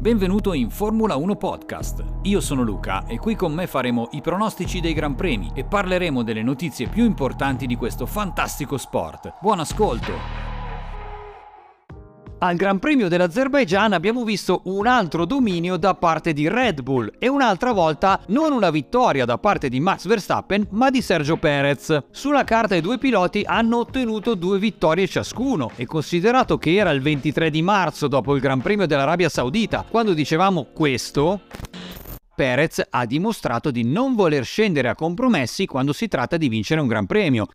Benvenuto in Formula 1 Podcast. Io sono Luca e qui con me faremo i pronostici dei Gran Premi e parleremo delle notizie più importanti di questo fantastico sport. Buon ascolto! Al Gran Premio dell'Azerbaijan abbiamo visto un altro dominio da parte di Red Bull e un'altra volta non una vittoria da parte di Max Verstappen ma di Sergio Perez. Sulla carta i due piloti hanno ottenuto due vittorie ciascuno e considerato che era il 23 di marzo dopo il Gran Premio dell'Arabia Saudita quando dicevamo questo, Perez ha dimostrato di non voler scendere a compromessi quando si tratta di vincere un Gran Premio.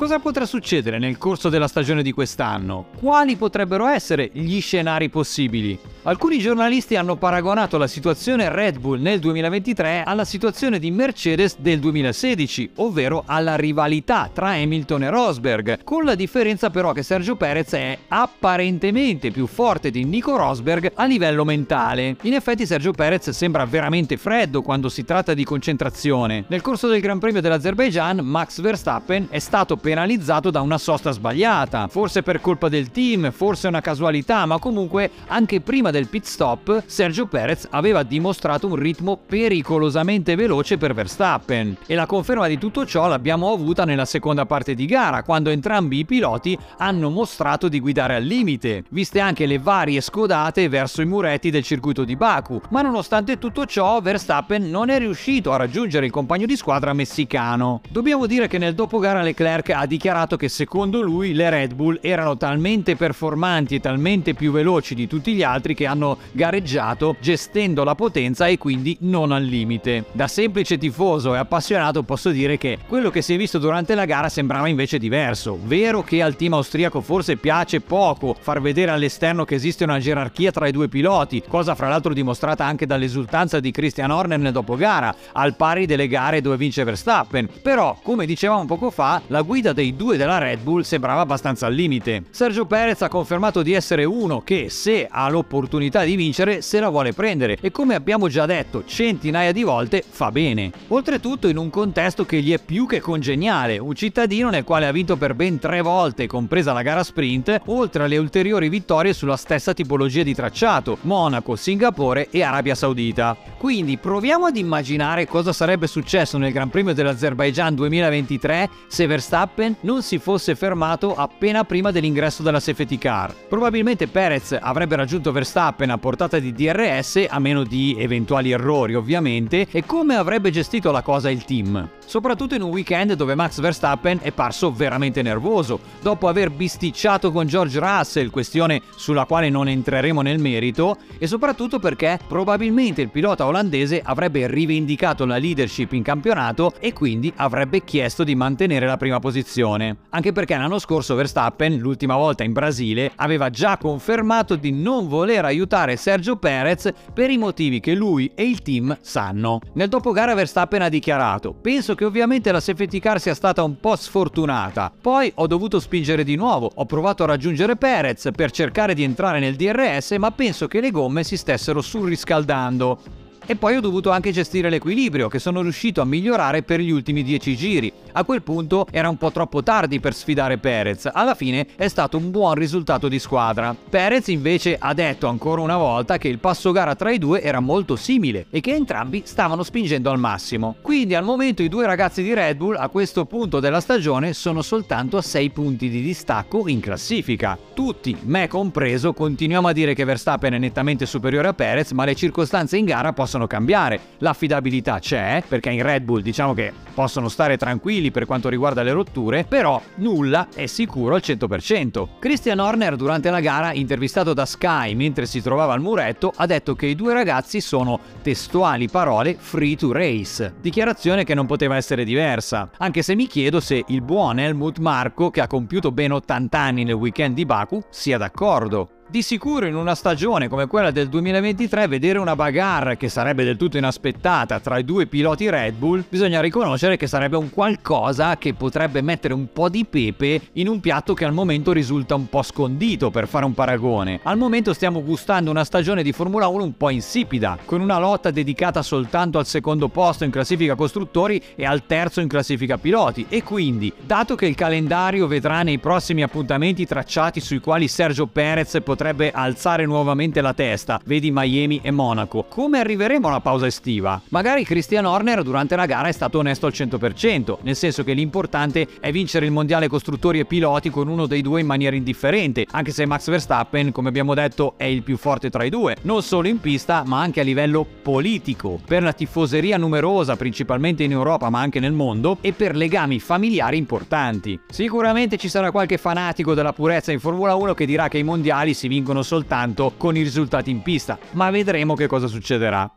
Cosa potrà succedere nel corso della stagione di quest'anno? Quali potrebbero essere gli scenari possibili? Alcuni giornalisti hanno paragonato la situazione Red Bull nel 2023 alla situazione di Mercedes del 2016, ovvero alla rivalità tra Hamilton e Rosberg, con la differenza però che Sergio Perez è apparentemente più forte di Nico Rosberg a livello mentale. In effetti Sergio Perez sembra veramente freddo quando si tratta di concentrazione. Nel corso del Gran Premio dell'Azerbaijan Max Verstappen è stato per penalizzato da una sosta sbagliata, forse per colpa del team, forse una casualità, ma comunque anche prima del pit stop Sergio Perez aveva dimostrato un ritmo pericolosamente veloce per Verstappen. E la conferma di tutto ciò l'abbiamo avuta nella seconda parte di gara, quando entrambi i piloti hanno mostrato di guidare al limite, viste anche le varie scodate verso i muretti del circuito di Baku, ma nonostante tutto ciò Verstappen non è riuscito a raggiungere il compagno di squadra messicano. Dobbiamo dire che nel dopogara Leclerc ha dichiarato che secondo lui le Red Bull erano talmente performanti e talmente più veloci di tutti gli altri che hanno gareggiato gestendo la potenza e quindi non al limite. Da semplice tifoso e appassionato posso dire che quello che si è visto durante la gara sembrava invece diverso. Vero che al team austriaco forse piace poco far vedere all'esterno che esiste una gerarchia tra i due piloti, cosa fra l'altro dimostrata anche dall'esultanza di Christian Horner nel dopogara, al pari delle gare dove vince Verstappen. Però, come dicevamo poco fa, la guida guida dei due della Red Bull sembrava abbastanza al limite. Sergio Perez ha confermato di essere uno che, se ha l'opportunità di vincere, se la vuole prendere e come abbiamo già detto centinaia di volte, fa bene. Oltretutto in un contesto che gli è più che congeniale, un cittadino nel quale ha vinto per ben tre volte, compresa la gara sprint, oltre alle ulteriori vittorie sulla stessa tipologia di tracciato, Monaco, Singapore e Arabia Saudita. Quindi proviamo ad immaginare cosa sarebbe successo nel Gran Premio dell'Azerbaijan 2023 se Verstappen non si fosse fermato appena prima dell'ingresso della safety car. Probabilmente Perez avrebbe raggiunto Verstappen a portata di DRS, a meno di eventuali errori ovviamente, e come avrebbe gestito la cosa il team soprattutto in un weekend dove Max Verstappen è parso veramente nervoso, dopo aver bisticciato con George Russell, questione sulla quale non entreremo nel merito, e soprattutto perché probabilmente il pilota olandese avrebbe rivendicato la leadership in campionato e quindi avrebbe chiesto di mantenere la prima posizione. Anche perché l'anno scorso Verstappen, l'ultima volta in Brasile, aveva già confermato di non voler aiutare Sergio Perez per i motivi che lui e il team sanno. Nel dopogara Verstappen ha dichiarato: Penso che ovviamente la safety car sia stata un po' sfortunata. Poi ho dovuto spingere di nuovo, ho provato a raggiungere Perez per cercare di entrare nel DRS, ma penso che le gomme si stessero surriscaldando e poi ho dovuto anche gestire l'equilibrio che sono riuscito a migliorare per gli ultimi 10 giri. A quel punto era un po' troppo tardi per sfidare Perez, alla fine è stato un buon risultato di squadra. Perez invece ha detto ancora una volta che il passo gara tra i due era molto simile e che entrambi stavano spingendo al massimo. Quindi al momento i due ragazzi di Red Bull a questo punto della stagione sono soltanto a 6 punti di distacco in classifica. Tutti, me compreso, continuiamo a dire che Verstappen è nettamente superiore a Perez, ma le circostanze in gara possono cambiare. L'affidabilità c'è, perché in Red Bull diciamo che possono stare tranquilli per quanto riguarda le rotture, però nulla è sicuro al 100%. Christian Horner durante la gara, intervistato da Sky mentre si trovava al muretto, ha detto che i due ragazzi sono testuali parole free to race, dichiarazione che non poteva essere diversa, anche se mi chiedo se il buon Helmut Marco, che ha compiuto ben 80 anni nel weekend di Baku, sia d'accordo. Di sicuro in una stagione come quella del 2023 vedere una bagarre che sarebbe del tutto inaspettata tra i due piloti Red Bull, bisogna riconoscere che sarebbe un qualcosa che potrebbe mettere un po' di pepe in un piatto che al momento risulta un po' scondito per fare un paragone. Al momento stiamo gustando una stagione di Formula 1 un po' insipida, con una lotta dedicata soltanto al secondo posto in classifica costruttori e al terzo in classifica piloti e quindi, dato che il calendario vedrà nei prossimi appuntamenti tracciati sui quali Sergio Perez potrà potrebbe alzare nuovamente la testa, vedi Miami e Monaco. Come arriveremo alla pausa estiva? Magari Christian Horner durante la gara è stato onesto al 100%, nel senso che l'importante è vincere il mondiale costruttori e piloti con uno dei due in maniera indifferente, anche se Max Verstappen, come abbiamo detto, è il più forte tra i due, non solo in pista ma anche a livello politico, per la tifoseria numerosa principalmente in Europa ma anche nel mondo e per legami familiari importanti. Sicuramente ci sarà qualche fanatico della purezza in Formula 1 che dirà che i mondiali si vincono soltanto con i risultati in pista, ma vedremo che cosa succederà.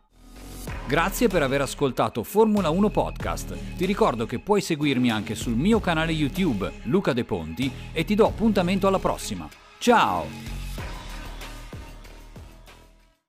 Grazie per aver ascoltato Formula 1 Podcast. Ti ricordo che puoi seguirmi anche sul mio canale YouTube Luca De Ponti e ti do appuntamento alla prossima. Ciao!